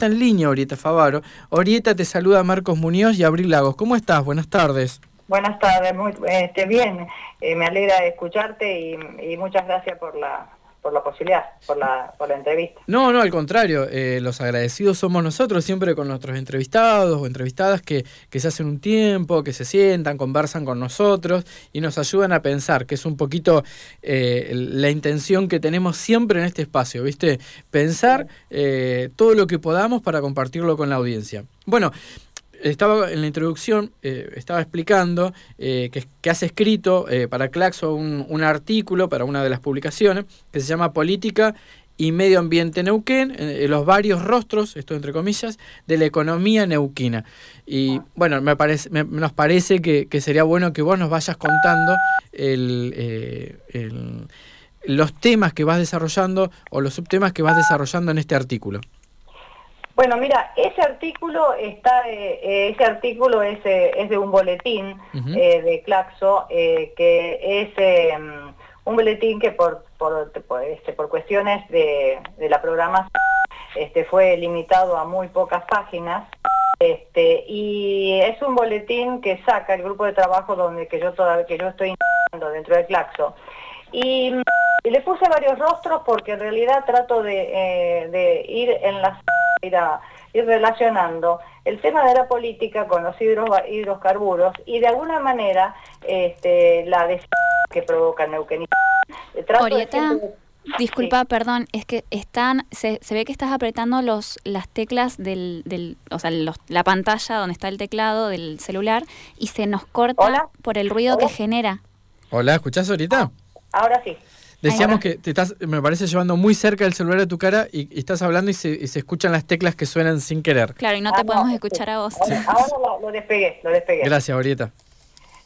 está en línea Orieta Favaro. Orieta te saluda Marcos Muñoz y Abril Lagos. ¿Cómo estás? Buenas tardes. Buenas tardes, muy este, bien. Eh, me alegra escucharte y muchas gracias por la, por la posibilidad, por la, por la entrevista. No, no, al contrario, eh, los agradecidos somos nosotros siempre con nuestros entrevistados o entrevistadas que, que se hacen un tiempo, que se sientan, conversan con nosotros y nos ayudan a pensar, que es un poquito eh, la intención que tenemos siempre en este espacio, ¿viste? Pensar eh, todo lo que podamos para compartirlo con la audiencia. Bueno, estaba en la introducción, eh, estaba explicando eh, que, has escrito eh, para Claxo un, artículo para una de las publicaciones que se llama Política y Medio Ambiente Neuquén, los varios rostros, esto entre comillas, de la economía neuquina. Y bueno, me parece, nos parece que, sería bueno que vos nos vayas contando los temas que vas desarrollando o los subtemas que vas desarrollando en este artículo. Bueno, mira, ese artículo está, eh, eh, ese artículo es, eh, es, de un boletín de Claxo que es un boletín que por por, este, por cuestiones de, la programación este, fue limitado a muy pocas páginas. Este, y es un boletín que saca el grupo de trabajo donde que yo todavía que yo estoy dentro de Claxo. Y, le puse varios rostros porque en realidad trato de, de ir en las ir, relacionando el tema de la política con los hidrocarburos y de alguna manera este, la que provoca el Orieta, disculpa, perdón, es que están, se, se, ve que estás apretando los, las teclas del, del o sea, la pantalla donde está el teclado del celular y se nos corta por el ruido que genera. Hola, ¿escuchás ahorita? ahora sí. Decíamos que te estás, me parece, llevando muy cerca el celular a tu cara y, estás hablando y se, escuchan las teclas que suenan sin querer. Claro, y no te ah, podemos escuchar a vos. Ahora, lo, despegué, lo despegué. Gracias, Orieta.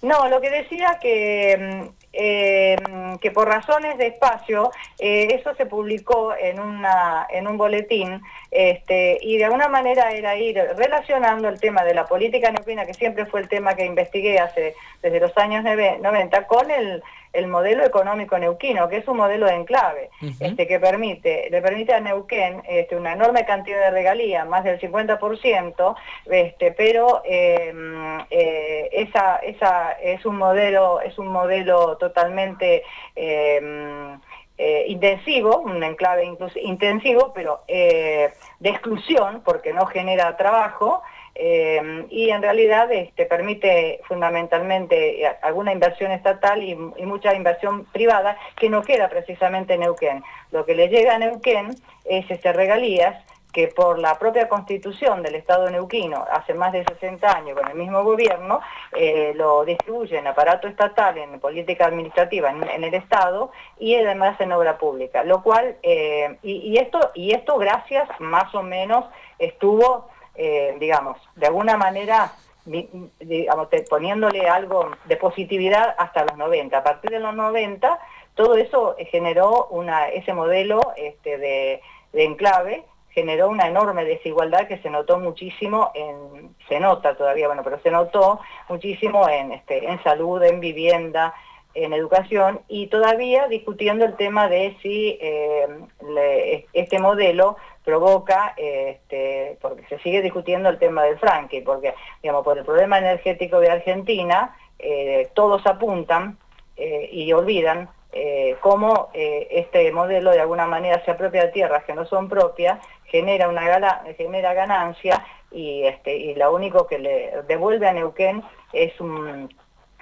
No, lo que decía que, eh, que por razones de espacio, eh, eso se publicó en, una, en un boletín este, y de alguna manera era ir relacionando el tema de la política neuquina, que siempre fue el tema que investigué hace desde los años 90, con el el modelo económico neuquino, que es un modelo de enclave, este, que permite, le permite a Neuquén este, una enorme cantidad de regalías, más del 50%, este, pero em, eh, esa, esa es un modelo, es un modelo totalmente em, eh, intensivo, un enclave incluso intensivo, pero eh, de exclusión, porque no genera trabajo, eh, y en realidad este, permite fundamentalmente alguna inversión estatal y, mucha inversión privada que no queda precisamente en Neuquén. Lo que le llega a Neuquén es este, regalías que por la propia constitución del Estado neuquino, hace más de 60 años con el mismo gobierno, eh, lo distribuye en aparato estatal, en política administrativa, en, el Estado y además en obra pública. Lo cual, eh, y, esto, y esto gracias más o menos estuvo eh, digamos, de alguna manera, digamos, poniéndole algo de positividad hasta los 90. A partir de los 90, todo eso generó una, ese modelo este, de, enclave, generó una enorme desigualdad que se notó muchísimo en, se nota todavía, bueno, pero se notó muchísimo en, este, en salud, en vivienda, en educación y todavía discutiendo el tema de si eh, este modelo provoca, este, porque se sigue discutiendo el tema del franque, porque digamos, por el problema energético de Argentina, eh, todos apuntan eh, y olvidan eh, cómo este modelo de alguna manera se apropia de tierras que no son propias, genera una genera ganancia y, este, y lo único que le devuelve a Neuquén es un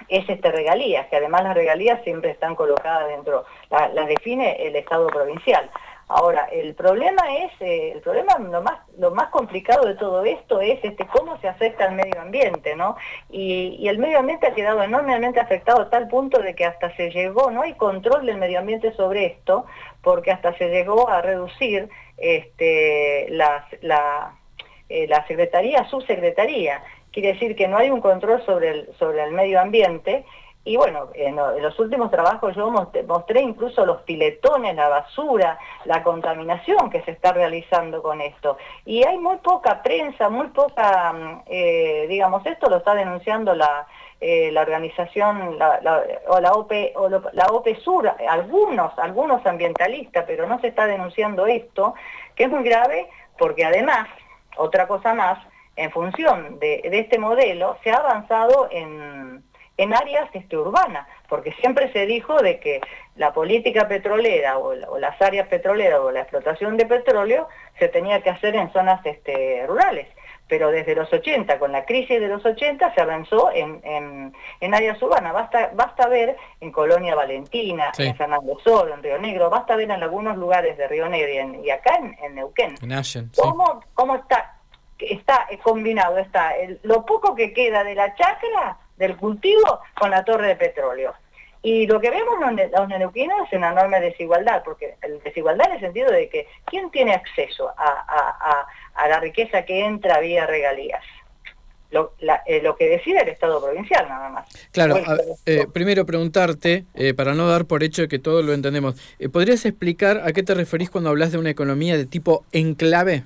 es este regalías, que además las regalías siempre están colocadas dentro, las define el Estado provincial. Ahora, el problema es, eh, el problema lo más, lo más complicado de todo esto es este, cómo se afecta al medio ambiente, ¿no? Y, el medio ambiente ha quedado enormemente afectado a tal punto de que hasta se llegó, no hay control del medio ambiente sobre esto, porque hasta se llegó a reducir este, la, eh, la secretaría, subsecretaría. Quiere decir que no hay un control sobre el, sobre el medio ambiente y bueno, en, los últimos trabajos yo mostré, incluso los piletones, la basura, la contaminación que se está realizando con esto. Y hay muy poca prensa, muy poca, mm, eh, digamos, esto lo está denunciando la, eh, la organización, o la OP, o la OP Sur, algunos, algunos ambientalistas, pero no se está denunciando esto, que es muy grave porque además otra cosa más, en función de, este modelo, se ha avanzado en, áreas este, urbanas, porque siempre se dijo de que la política petrolera o, las áreas petroleras o la explotación de petróleo se tenía que hacer en zonas este, rurales pero desde los 80, con la crisis de los 80, se avanzó en, áreas urbanas. Basta, basta ver en Colonia Valentina, en Fernando Sol, en Río Negro, basta ver en algunos lugares de Río Negro y, acá en, Neuquén. cómo, está, está combinado está lo poco que queda de la chacra, del cultivo, con la torre de petróleo. Y lo que vemos los neuquinos es una enorme desigualdad, porque el desigualdad en el sentido de que ¿quién tiene acceso a, la riqueza que entra vía regalías? Lo, eh, lo, que decide el Estado provincial nada más. Claro, eh, primero preguntarte, eh, para no dar por hecho que todos lo entendemos, ¿podrías explicar a qué te referís cuando hablas de una economía de tipo enclave?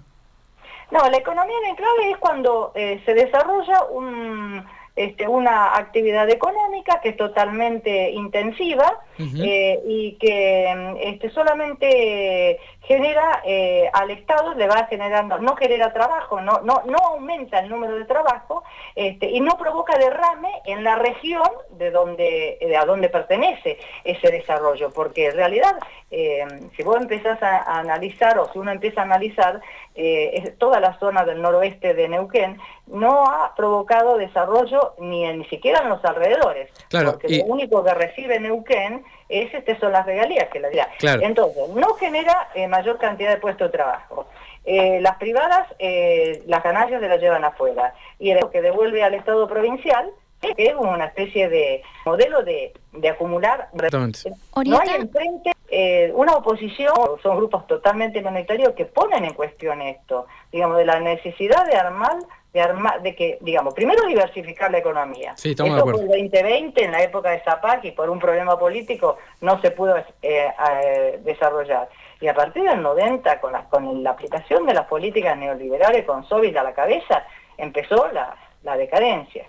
No, la economía en enclave es cuando se desarrolla un, este, una actividad económica que es totalmente intensiva y que este, solamente genera eh, al Estado, le va generando, no genera trabajo, no, no, no aumenta el número de trabajo este, y no provoca derrame en la región de donde, de a donde pertenece ese desarrollo, porque en realidad eh, si vos empezás a, analizar o si uno empieza a analizar eh, toda la zona del noroeste de Neuquén, no ha provocado desarrollo ni, ni siquiera en los alrededores, porque lo único que recibe Neuquén es, este, son las regalías que la dirá. Entonces, no genera eh, mayor cantidad de puestos de trabajo. Eh, las privadas, eh, las ganancias se las llevan afuera. Y lo que devuelve al Estado provincial es una especie de modelo de, de acumular. No hay enfrente una oposición, son grupos totalmente minoritarios que ponen en cuestión esto, digamos, de la necesidad de armar de, que, digamos, primero diversificar la economía. Sí, Eso fue el 2020, en la época de Zapac, y por un problema político no se pudo eh, eh, desarrollar. Y a partir del 90, con la, con la aplicación de las políticas neoliberales, con Sobis a la cabeza, empezó la, decadencia.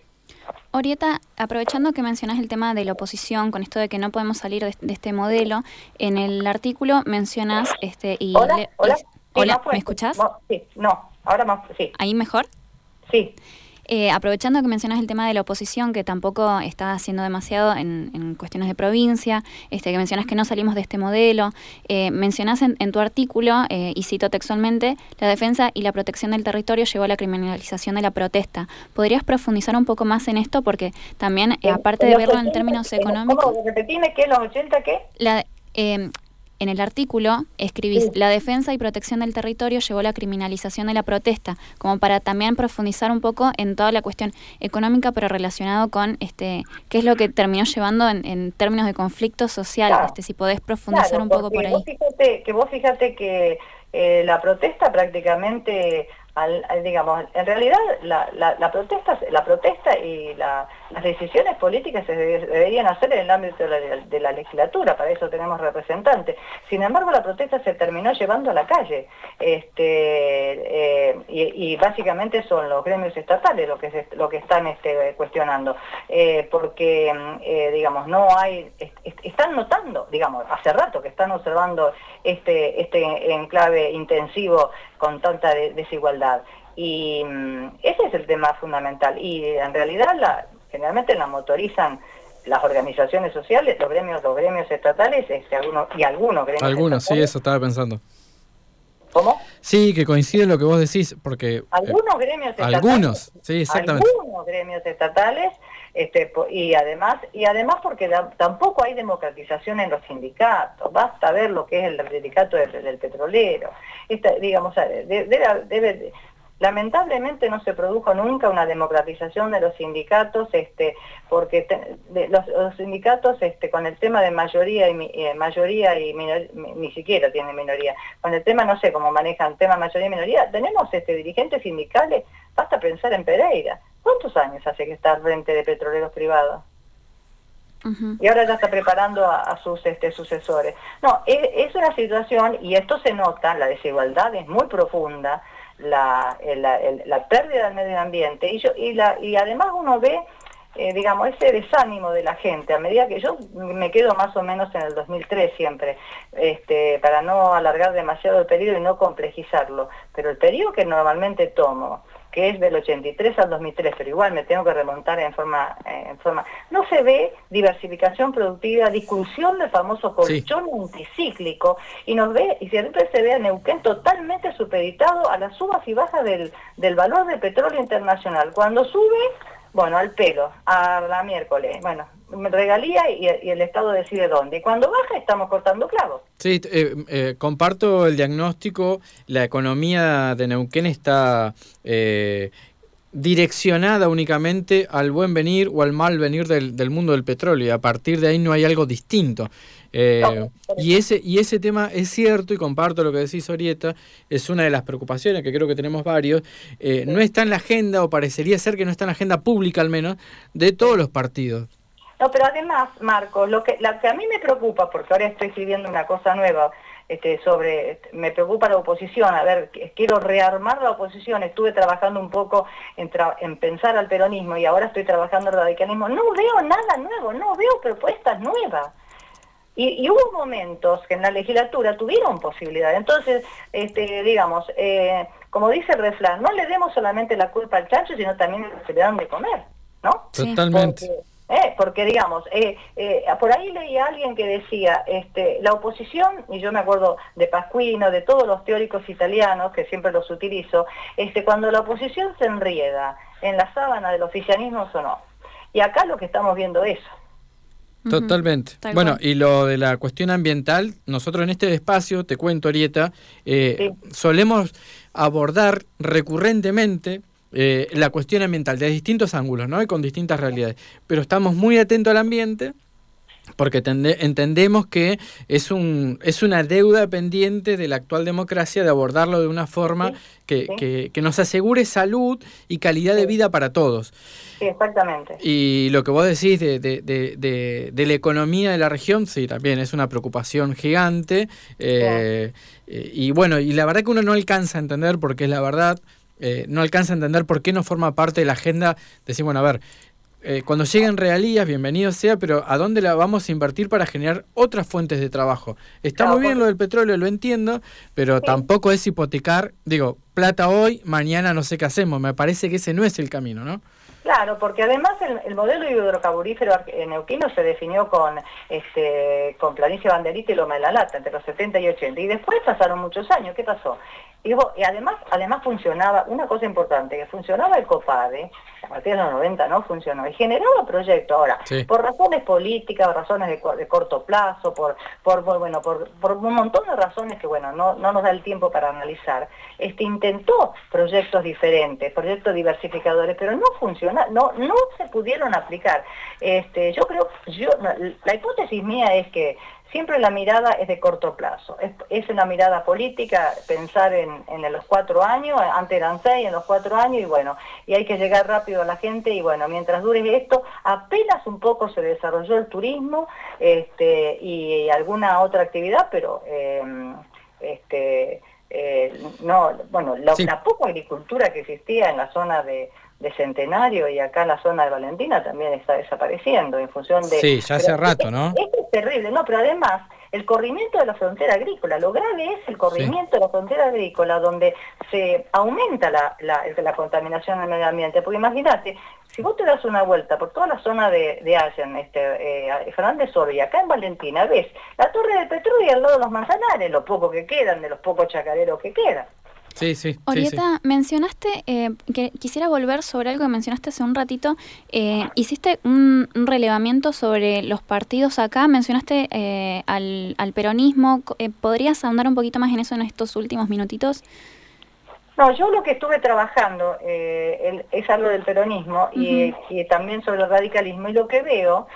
Orieta, aprovechando que mencionas el tema de la oposición, con esto de que no podemos salir de, este modelo, en el artículo mencionas... Este, y hola, hola, ¿me escuchás? sí, no, ahora más, sí. ¿Ahí mejor? Sí. Eh, aprovechando que mencionas el tema de la oposición, que tampoco está haciendo demasiado en, cuestiones de provincia, este, que mencionas que no salimos de este modelo, eh, mencionas en, tu artículo, eh, y cito textualmente, la defensa y la protección del territorio llevó a la criminalización de la protesta. ¿Podrías profundizar un poco más en esto? Porque también, aparte de verlo en términos económicos... ¿Cómo? ¿Repetime qué? ¿Los 80 qué? La, en el artículo escribís, la defensa y protección del territorio llevó a la criminalización de la protesta, como para también profundizar un poco en toda la cuestión económica, pero relacionado con este qué es lo que terminó llevando en, términos de conflicto social, este, si podés profundizar un poco por ahí. fíjate, que vos fíjate que eh, la protesta prácticamente digamos, en realidad la, la, protesta, la protesta y las decisiones políticas se deberían hacer en el ámbito de la, legislatura, para eso tenemos representantes. Sin embargo, la protesta se terminó llevando a la calle, este, eh, y, básicamente son los gremios estatales lo que, lo que están este, cuestionando, eh, porque, eh, digamos, no hay, están notando, digamos, hace rato que están observando este, este enclave intensivo con tanta desigualdad. Y mm, ese es el tema fundamental. Y en realidad la, generalmente la motorizan las organizaciones sociales, los gremios, los gremios estatales este, algunos, y algunos gremios Algunos, sí, eso estaba pensando. ¿Cómo? Sí, que coincide lo que vos decís, porque... Eh, algunos gremios estatales. Algunos, sí, exactamente. Algunos gremios estatales, este, y además y además porque tampoco hay democratización en los sindicatos. Basta ver lo que es el sindicato del, petrolero. Esta, digamos, debe, debe, Lamentablemente no se produjo nunca una democratización de los sindicatos, este, porque los, sindicatos este, con el tema de mayoría y eh, mayoría y ni siquiera tienen minoría. Con el tema, no sé cómo manejan tema mayoría y minoría, tenemos este, dirigentes sindicales, basta pensar en Pereira. ¿Cuántos años hace que está al frente de petroleros privados? Y ahora ya está preparando a, sus este, sucesores. No, es, es, una situación, y esto se nota, la desigualdad es muy profunda, la, la, pérdida del medio ambiente y, y, la, y además uno ve eh, digamos, ese desánimo de la gente, a medida que yo me quedo más o menos en el 2003 siempre, este, para no alargar demasiado el periodo y no complejizarlo, pero el periodo que normalmente tomo, que es del 83 al 2003, pero igual me tengo que remontar en forma, en forma... No se ve diversificación productiva, discusión del famoso colchón anticíclico, y nos ve, y siempre se ve a Neuquén totalmente supeditado a las subas y bajas del, del valor del petróleo internacional. Cuando sube, bueno, al pelo, a la miércoles, bueno, regalía y, el Estado decide dónde. Y cuando baja estamos cortando clavos. Sí, eh, eh, comparto el diagnóstico. La economía de Neuquén está eh, direccionada únicamente al buen venir o al mal venir del, del, mundo del petróleo. Y a partir de ahí no hay algo distinto. y, ese, y ese tema es cierto, y comparto lo que decís, Orieta, es una de las preocupaciones que creo que tenemos varios. No está en la agenda, o parecería ser que no está en la agenda pública al menos, de todos los partidos. No, pero además, Marcos, lo que, lo que a mí me preocupa, porque ahora estoy escribiendo una cosa nueva, este, sobre, me preocupa la oposición, a ver, quiero rearmar la oposición, estuve trabajando un poco en, en pensar al peronismo y ahora estoy trabajando en el radicalismo, no veo nada nuevo, no veo propuestas nuevas. Y, hubo momentos que en la legislatura tuvieron posibilidad. Entonces, este, digamos, eh, como dice el refrán, no le demos solamente la culpa al chancho, sino también que le dan de comer, ¿no? Totalmente. Eh, porque digamos, eh, eh, por ahí leí a alguien que decía, este, la oposición, y yo me acuerdo de Pascuino, de todos los teóricos italianos, que siempre los utilizo, este, cuando la oposición se enrieda en la sábana del oficialismo o no. Y acá lo que estamos viendo es eso. Totalmente. bueno, y lo de la cuestión ambiental, nosotros en este espacio, te cuento, Arieta, solemos abordar recurrentemente eh, la cuestión ambiental de distintos ángulos ¿no? y con distintas realidades. Pero estamos muy atentos al ambiente porque entendemos que es, un, es una deuda pendiente de la actual democracia de abordarlo de una forma que, que, nos asegure salud y calidad de vida para todos. Sí, exactamente. Y lo que vos decís de, de, de, de, la economía de la región, sí, también es una preocupación gigante. Eh, eh, y bueno, y la verdad que uno no alcanza a entender, porque es la verdad, eh, no alcanza a entender por qué no forma parte de la agenda. Decir, bueno, a ver, eh, cuando lleguen realías, bienvenido sea, pero ¿a dónde la vamos a invertir para generar otras fuentes de trabajo? Está muy bien lo del petróleo, lo entiendo, pero tampoco es hipotecar, digo, plata hoy, mañana no sé qué hacemos. Me parece que ese no es el camino, ¿no? Claro, porque además el, modelo hidrocarburífero neuquino se definió con este con Planicie Banderita y Loma de la Lata entre los 70 y 80 y después pasaron muchos años. ¿Qué pasó? Y, además, además funcionaba, una cosa importante, que funcionaba el COPADE, a partir de los 90 no funcionó, y generaba proyectos. Ahora, por razones políticas, razones de, corto plazo, por, por, bueno, por, por, un montón de razones que bueno, no, no nos da el tiempo para analizar, este intentó proyectos diferentes, proyectos diversificadores, pero no funciona, no, no se pudieron aplicar. Este, yo creo, yo, la hipótesis mía es que siempre la mirada es de corto plazo. Es, una mirada política, pensar en, los cuatro años, antes eran seis, en los cuatro años, y bueno, y hay que llegar rápido a la gente, y bueno, mientras dure esto, apenas un poco se desarrolló el turismo este, y alguna otra actividad, pero em, este, eh, no, bueno, la poca agricultura que existía en la zona de de Centenario y acá en la zona de Valentina también está desapareciendo en función de... Sí, ya hace rato, ¿no? Esto es terrible, no, pero además el corrimiento de la frontera agrícola, lo grave es el corrimiento de la frontera agrícola donde se aumenta la, la, contaminación del medio ambiente, porque imagínate, si vos te das una vuelta por toda la zona de, de Allen, este, eh, Fernández y acá en Valentina, ves la torre del petróleo al lado de los manzanares, lo poco que quedan, de los pocos chacareros que quedan. Sí, sí. Orieta, mencionaste, eh, que quisiera volver sobre algo que mencionaste hace un ratito. Eh, hiciste un, relevamiento sobre los partidos acá, mencionaste eh, al, peronismo. ¿Podrías ahondar un poquito más en eso en estos últimos minutitos? No, yo lo que estuve trabajando es algo del peronismo y, y también sobre el radicalismo y lo que veo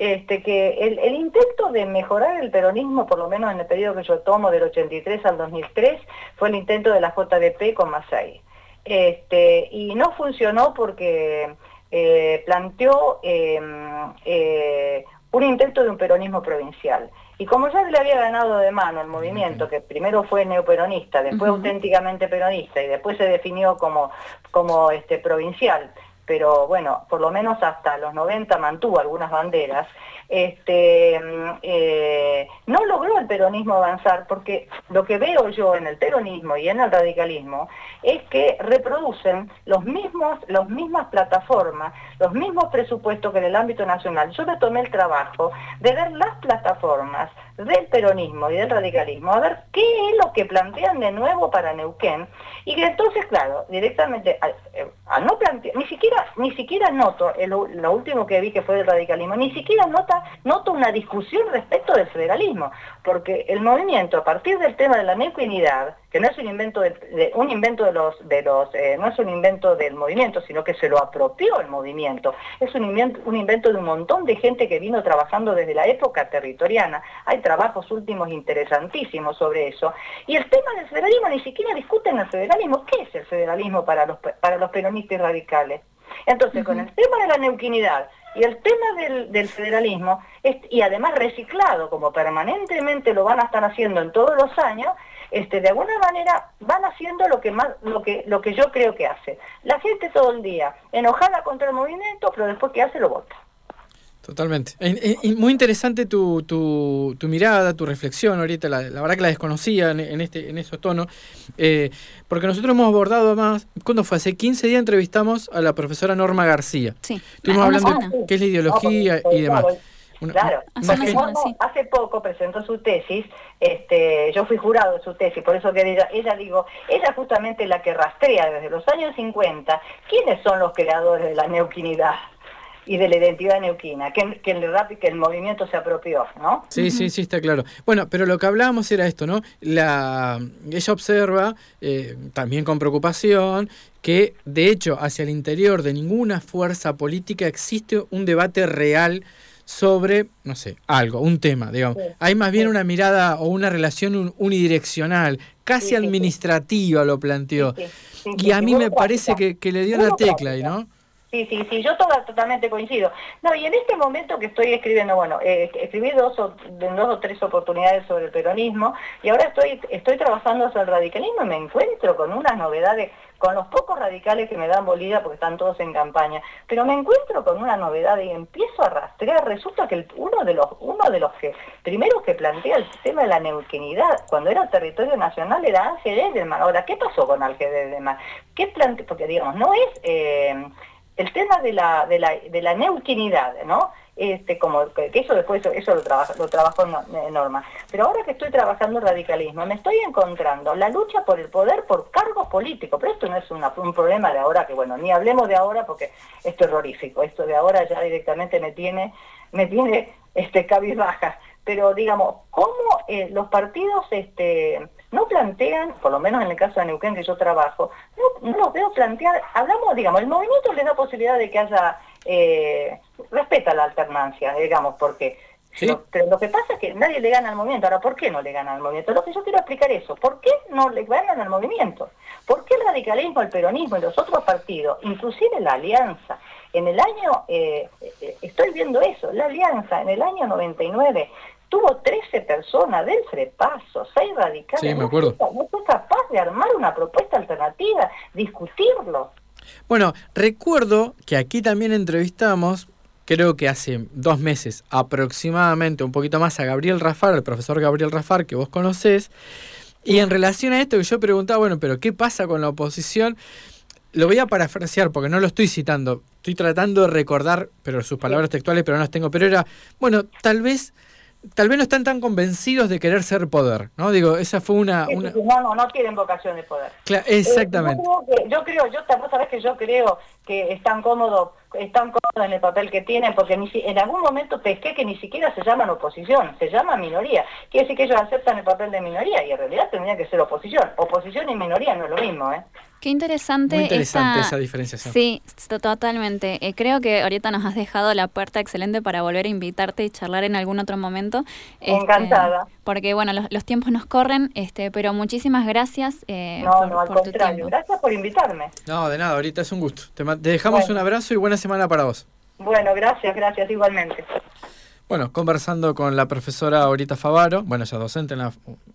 este, que el, intento de mejorar el peronismo, por lo menos en el periodo que yo tomo del 83 al 2003, fue el intento de la JDP con Masay. Este, y no funcionó porque eh, planteó em, eh, un intento de un peronismo provincial. Y como ya le había ganado de mano el movimiento, que primero fue neoperonista, después auténticamente peronista y después se definió como, como este, provincial, pero bueno, por lo menos hasta los 90 mantuvo algunas banderas, este, mm, eh, no logró el peronismo avanzar porque lo que veo yo en el peronismo y en el radicalismo es que reproducen los mismos, las mismas plataformas, los mismos presupuestos que en el ámbito nacional. Yo me tomé el trabajo de ver las plataformas del peronismo y del radicalismo, a ver qué es lo que plantean de nuevo para Neuquén, y que entonces, claro, directamente, al, eh, no plantear, ni siquiera, ni siquiera noto, lo último que vi que fue del radicalismo, ni siquiera nota, noto una discusión respecto del federalismo, porque el movimiento, a partir del tema de la neuquinidad, que no es un invento de, un invento de los de los eh, no es un invento del movimiento sino que se lo apropió el movimiento. Es un invento, un invento de un montón de gente que vino trabajando desde la época territoriana. Hay trabajos últimos interesantísimos sobre eso. Y el tema del federalismo ni siquiera discuten el federalismo. Qué es el federalismo para los para los peronistas radicales entonces con el tema de la neuquinidad y el tema del, federalismo, y además reciclado, como permanentemente lo van a estar haciendo en todos los años, este, de alguna manera van haciendo lo que más, lo que, lo que yo creo que hace. La gente todo el día enojada contra el movimiento, pero después que hace lo vota. Totalmente. muy interesante tu, tu, tu, mirada, tu reflexión ahorita, la, verdad que la desconocía en, este, en esos tonos, eh, porque nosotros hemos abordado más, ¿cuándo fue? Hace 15 días entrevistamos a la profesora Norma García. Sí. Estuvimos hablando de qué es la ideología y demás claro, hace poco presentó su tesis, este, yo fui jurado de su tesis, por eso que ella, ella digo, ella justamente la que rastrea desde los años 50 quiénes son los creadores de la neuquinidad y de la identidad neuquina, que, que, el rap, que el movimiento se apropió, ¿no? Sí, sí, sí, está claro. Bueno, pero lo que hablábamos era esto, ¿no? La, ella observa, eh, también con preocupación, que de hecho hacia el interior de ninguna fuerza política existe un debate real sobre, no sé, algo, un tema, digamos. Hay más bien una mirada o una relación unidireccional, casi administrativa lo planteó. y a mí me parece que, que, le dio la tecla ahí, ¿no? Sí, sí, sí, yo totalmente coincido. No, y en este momento que estoy escribiendo, bueno, eh, escribí dos o, tres oportunidades sobre el peronismo y ahora estoy, estoy trabajando sobre el radicalismo y me encuentro con unas novedades, con los pocos radicales que me dan bolida porque están todos en campaña, pero me encuentro con una novedad y empiezo a rastrear, resulta que uno de los uno de los que primeros que plantea el sistema de la neuquinidad cuando era territorio nacional era Ángel Edelman. Ahora, ¿qué pasó con Ángel Edelman? ¿Qué plante porque digamos, no es... Eh, el tema de la, de la, de la neuquinidad, ¿no? Este, como que eso después eso, lo, trabajo, lo trabajo en Norma. Pero ahora que estoy trabajando el radicalismo, me estoy encontrando la lucha por el poder por cargos políticos, pero esto no es un problema de ahora, que bueno, ni hablemos de ahora porque es terrorífico, esto de ahora ya directamente me tiene, me tiene este. Pero digamos, ¿cómo eh, los partidos este, no plantean, por lo menos en el caso de Neuquén que yo trabajo, no, los veo plantear, hablamos, digamos, el movimiento le da posibilidad de que haya, eh, respeta la alternancia, digamos, porque lo, lo, que pasa es que nadie le gana al movimiento. Ahora, ¿por qué no le gana al movimiento? Lo que yo quiero explicar eso, ¿por qué no le ganan al movimiento? ¿Por qué el radicalismo, el peronismo y los otros partidos, inclusive la alianza, en el año, eh, eh, estoy viendo eso, la alianza en el año 99 tuvo 13 personas del frepaso, 6 radicales. Sí, me acuerdo. No fue capaz de armar una propuesta alternativa, discutirlo. Bueno, recuerdo que aquí también entrevistamos, creo que hace dos meses aproximadamente, un poquito más, a Gabriel Rafar, el profesor Gabriel Rafar, que vos conocés. Y en relación a esto que yo preguntaba, bueno, pero ¿qué pasa con la oposición? Lo voy a parafrasear porque no lo estoy citando. Estoy tratando de recordar, pero sus palabras textuales, pero no las tengo. Pero era, bueno, tal vez tal vez no están tan convencidos de querer ser poder, ¿no? Digo, esa fue una... No, no, no tienen vocación de poder. exactamente. Eh, yo, creo, yo, vos sabés que yo creo que están cómodos, están cómodos en el papel que tienen, porque ni en algún momento pesqué que ni siquiera se llaman oposición, se llama minoría. Quiere decir que ellos aceptan el papel de minoría y en realidad tendría que ser oposición. Oposición y minoría no es lo mismo, ¿eh? Qué interesante, Muy interesante esa diferenciación. Sí, totalmente. Eh, creo que ahorita nos has dejado la puerta excelente para volver a invitarte y charlar en algún otro momento. Este, Encantada. porque bueno, los, tiempos nos corren, este, pero muchísimas gracias. Eh, no, no, al contrario. Gracias por invitarme. No, de nada, ahorita es un gusto. Te, dejamos un abrazo y buena semana para vos. Bueno, gracias, gracias igualmente. Bueno, conversando con la profesora Ahorita Favaro, bueno, ella docente en la,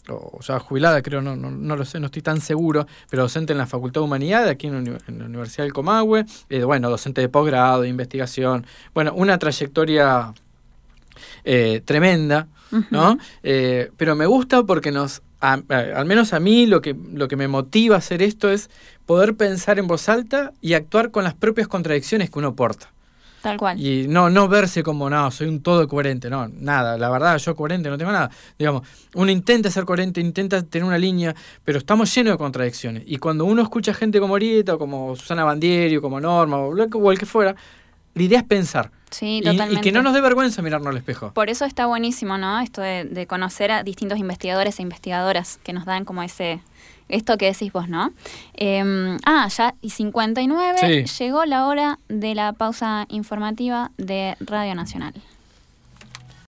o ya jubilada, creo, no, no, lo sé, no estoy tan seguro, pero docente en la Facultad de Humanidad, aquí en, la Universidad del Comahue, eh, bueno, docente de posgrado, de investigación, bueno, una trayectoria eh, tremenda, ¿no? Eh, pero me gusta porque nos, al menos a mí, lo que, lo que me motiva a hacer esto es poder pensar en voz alta y actuar con las propias contradicciones que uno porta. Tal cual. Y no, no verse como, no, soy un todo coherente, no, nada, la verdad, yo coherente no tengo nada. Digamos, uno intenta ser coherente, intenta tener una línea, pero estamos llenos de contradicciones. Y cuando uno escucha gente como Orieta, o como Susana Bandieri, o como Norma, o, o el que fuera, la idea es pensar. Sí, totalmente. Y, que no nos dé vergüenza mirarnos al espejo. Por eso está buenísimo, ¿no? Esto de conocer a distintos investigadores e investigadoras que nos dan como ese, esto que decís vos, ¿no? Em, ah, ya y 59 llegó la hora de la pausa informativa de Radio Nacional.